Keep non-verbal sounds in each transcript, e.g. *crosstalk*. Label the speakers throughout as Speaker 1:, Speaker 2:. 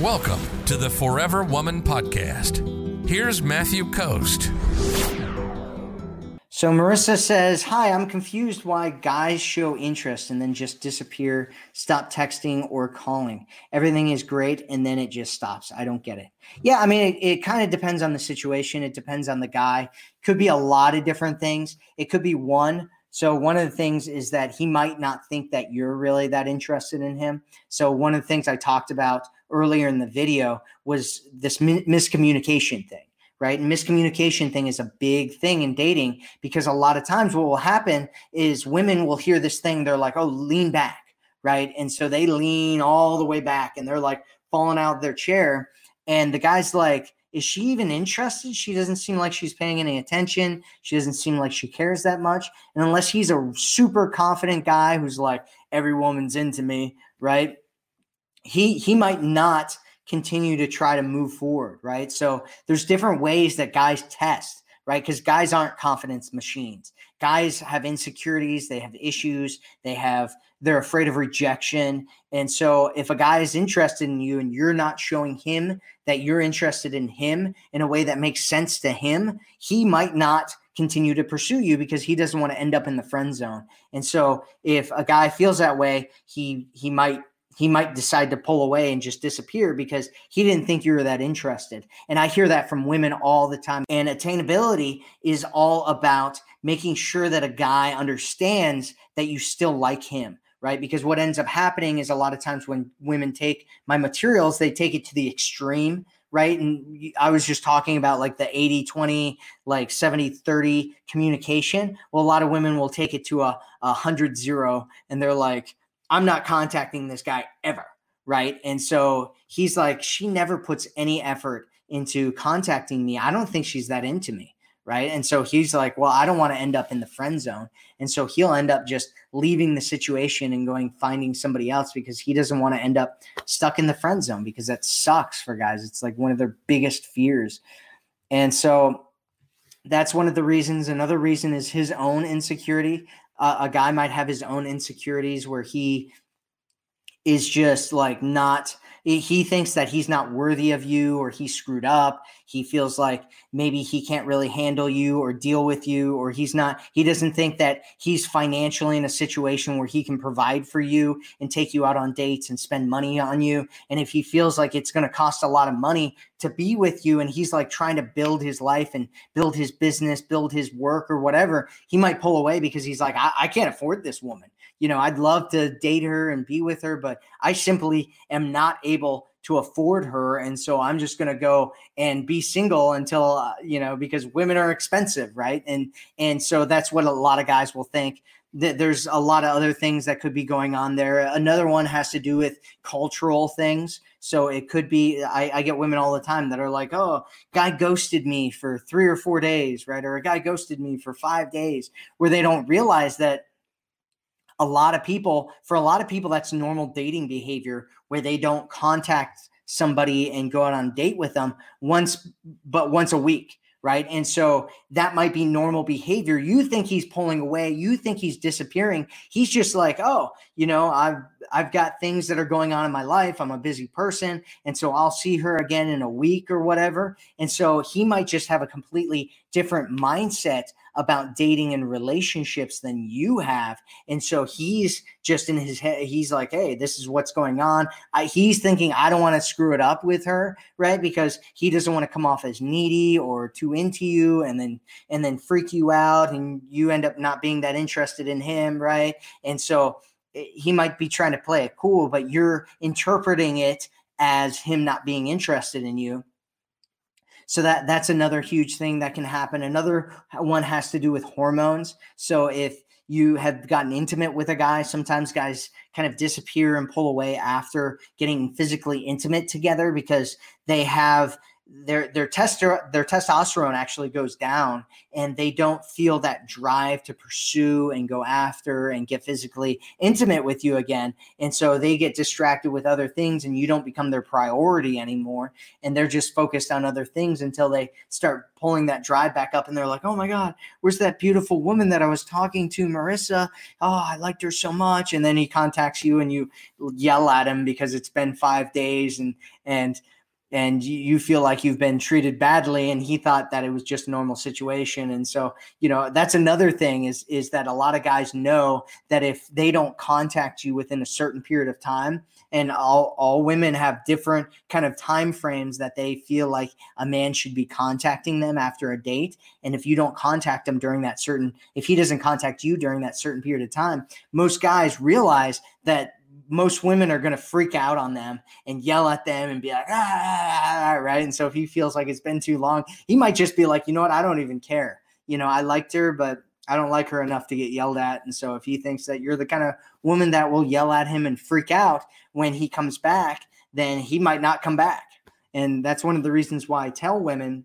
Speaker 1: Welcome to the Forever Woman Podcast. Here's Matthew Coast.
Speaker 2: So Marissa says, Hi, I'm confused why guys show interest and then just disappear, stop texting or calling. Everything is great and then it just stops. I don't get it. Yeah, I mean, it, it kind of depends on the situation. It depends on the guy. Could be a lot of different things. It could be one. So one of the things is that he might not think that you're really that interested in him. So one of the things I talked about earlier in the video was this mi- miscommunication thing right? And miscommunication thing is a big thing in dating because a lot of times what will happen is women will hear this thing, they're like, oh, lean back, right? And so they lean all the way back and they're like falling out of their chair. And the guy's like, is she even interested? She doesn't seem like she's paying any attention. She doesn't seem like she cares that much. And unless he's a super confident guy who's like, every woman's into me, right? He he might not continue to try to move forward, right? So there's different ways that guys test, right? Because guys aren't confidence machines. Guys have insecurities, they have issues, they have they're afraid of rejection. And so if a guy is interested in you and you're not showing him that you're interested in him in a way that makes sense to him, he might not continue to pursue you because he doesn't want to end up in the friend zone. And so if a guy feels that way, he he might he might decide to pull away and just disappear because he didn't think you were that interested. And I hear that from women all the time. And attainability is all about making sure that a guy understands that you still like him, right? Because what ends up happening is a lot of times when women take my materials, they take it to the extreme right? And I was just talking about like the 80 20, like 70 30 communication. Well, a lot of women will take it to a, a 100 0 and they're like, I'm not contacting this guy ever. Right. And so he's like, she never puts any effort into contacting me. I don't think she's that into me. Right. And so he's like, well, I don't want to end up in the friend zone. And so he'll end up just leaving the situation and going finding somebody else because he doesn't want to end up stuck in the friend zone because that sucks for guys. It's like one of their biggest fears. And so that's one of the reasons. Another reason is his own insecurity uh, a guy might have his own insecurities where he is just like not he thinks that he's not worthy of you or he screwed up. He feels like maybe he can't really handle you or deal with you or he's not he doesn't think that he's financially in a situation where he can provide for you and take you out on dates and spend money on you. And if he feels like it's going to cost a lot of money to be with you and he's like trying to build his life and build his business build his work or whatever he might pull away because he's like I, I can't afford this woman you know, I'd love to date her and be with her, but I simply am not able to afford her. And so I'm just going to go and be single until, uh, you know, because women are expensive. Right. And, and so that's what a lot of guys will think that there's a lot of other things that could be going on there. Another one has to do with cultural things. So it could be, I, I, get women all the time that are like, oh, guy ghosted me for three or four days, right? Or a guy ghosted me for five days, where they don't realize that a lot of people, for a lot of people, that's normal dating behavior where they don't contact somebody and go out on a date with them once, but once a week right? And so that might be normal behavior. You think he's pulling away, you think he's disappearing. He's just like, "Oh, you know, I've I've got things that are going on in my life. I'm a busy person, and so I'll see her again in a week or whatever." And so he might just have a completely different mindset about dating and relationships than you have. And so he's just in his head, he's like, hey, this is what's going on. I, he's thinking, I don't want to screw it up with her, right? Because he doesn't want to come off as needy or too into you and then and then freak you out and you end up not being that interested in him, right? And so eh, he might be trying to play it cool, but you're interpreting it as him not being interested in you so that that's another huge thing that can happen. Another one has to do with hormones. So if you have gotten intimate with a guy, sometimes guys kind of disappear and pull away after getting physically intimate together because they have their their tester their testosterone actually goes down and they don't feel that drive to pursue and go after and get physically intimate with you again. And so they get distracted with other things and you don't become their priority anymore. And they're just focused on other things until they start pulling that drive back up and they're like oh my god where's that beautiful woman that i was talking to marissa? Oh i liked her so much. And then he contacts you and you yell at him because it's been five days and and and you feel like you've been treated badly and he thought that it was just a normal situation. And so you know that's another thing is is that a lot of guys know that if they don't contact you within a certain period of time and all all women have different kind of time frames that they feel like a man should be contacting them after a date. And if you don't contact them during that certain if he doesn't contact you during that certain period of time most guys realize that most women are going to freak out on them and yell at them and be like, ah, ah, ah, ah, right. And so if he feels like it's been too long, he might just be like, you know what? I don't even care. You know, I liked her, but I don't like her enough to get yelled at. And so if he thinks that you're the kind of woman that will yell at him and freak out when he comes back, then he might not come back. And that's one of the reasons why I tell women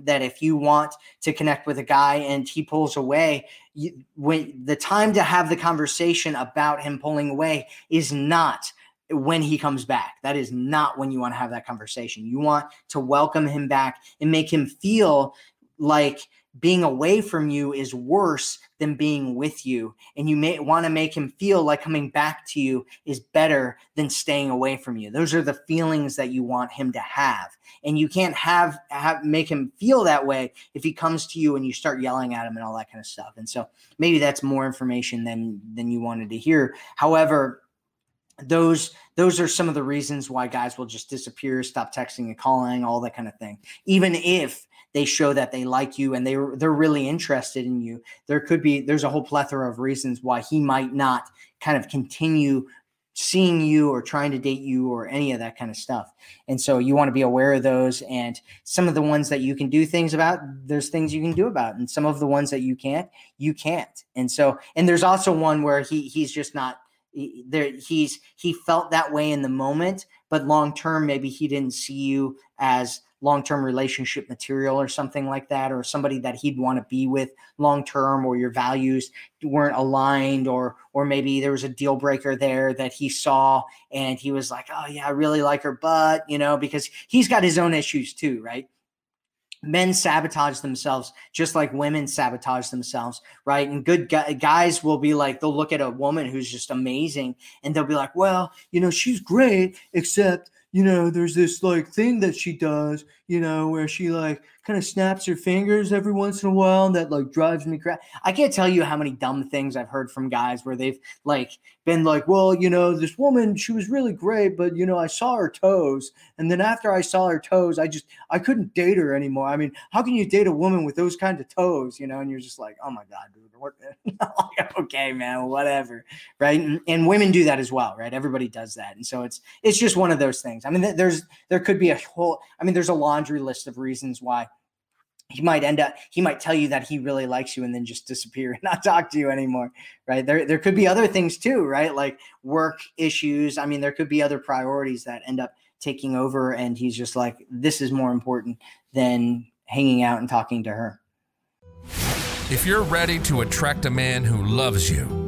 Speaker 2: that if you want to connect with a guy and he pulls away, you, when the time to have the conversation about him pulling away is not when he comes back. That is not when you want to have that conversation. You want to welcome him back and make him feel like being away from you is worse than being with you. And you may want to make him feel like coming back to you is better than staying away from you. Those are the feelings that you want him to have. And you can't have, have make him feel that way if he comes to you and you start yelling at him and all that kind of stuff. And so maybe that's more information than than you wanted to hear. However, those those are some of the reasons why guys will just disappear, stop texting and calling, all that kind of thing. Even if they show that they like you and they they're really interested in you. There could be there's a whole plethora of reasons why he might not kind of continue seeing you or trying to date you or any of that kind of stuff. And so you want to be aware of those and some of the ones that you can do things about, there's things you can do about and some of the ones that you can't, you can't. And so and there's also one where he he's just not there he's he felt that way in the moment, but long term maybe he didn't see you as long-term relationship material or something like that or somebody that he'd want to be with long term or your values weren't aligned or or maybe there was a deal breaker there that he saw and he was like oh yeah i really like her but you know because he's got his own issues too right men sabotage themselves just like women sabotage themselves right? And good guys will be like they'll look at a woman who's just amazing and they'll be like well you know she's great except you know, there's this like thing that she does, you know, where she like kind of snaps her fingers every once in a while, and that like drives me crazy. I can't tell you how many dumb things I've heard from guys where they've like been like, well, you know, this woman, she was really great, but you know, I saw her toes, and then after I saw her toes, I just I couldn't date her anymore. I mean, how can you date a woman with those kind of toes, you know? And you're just like, oh my god, dude, what? *laughs* okay, man, whatever, right? And, and women do that as well, right? Everybody does that, and so it's it's just one of those things. I mean, there's there could be a whole. I mean, there's a laundry list of reasons why he might end up he might tell you that he really likes you and then just disappear and *laughs* not talk to you anymore right? There there could be other things too right? Like work issues. I mean there could be other priorities that end up taking over and he's just like this is more important than hanging out and talking to her.
Speaker 1: If you're ready to attract a man who loves you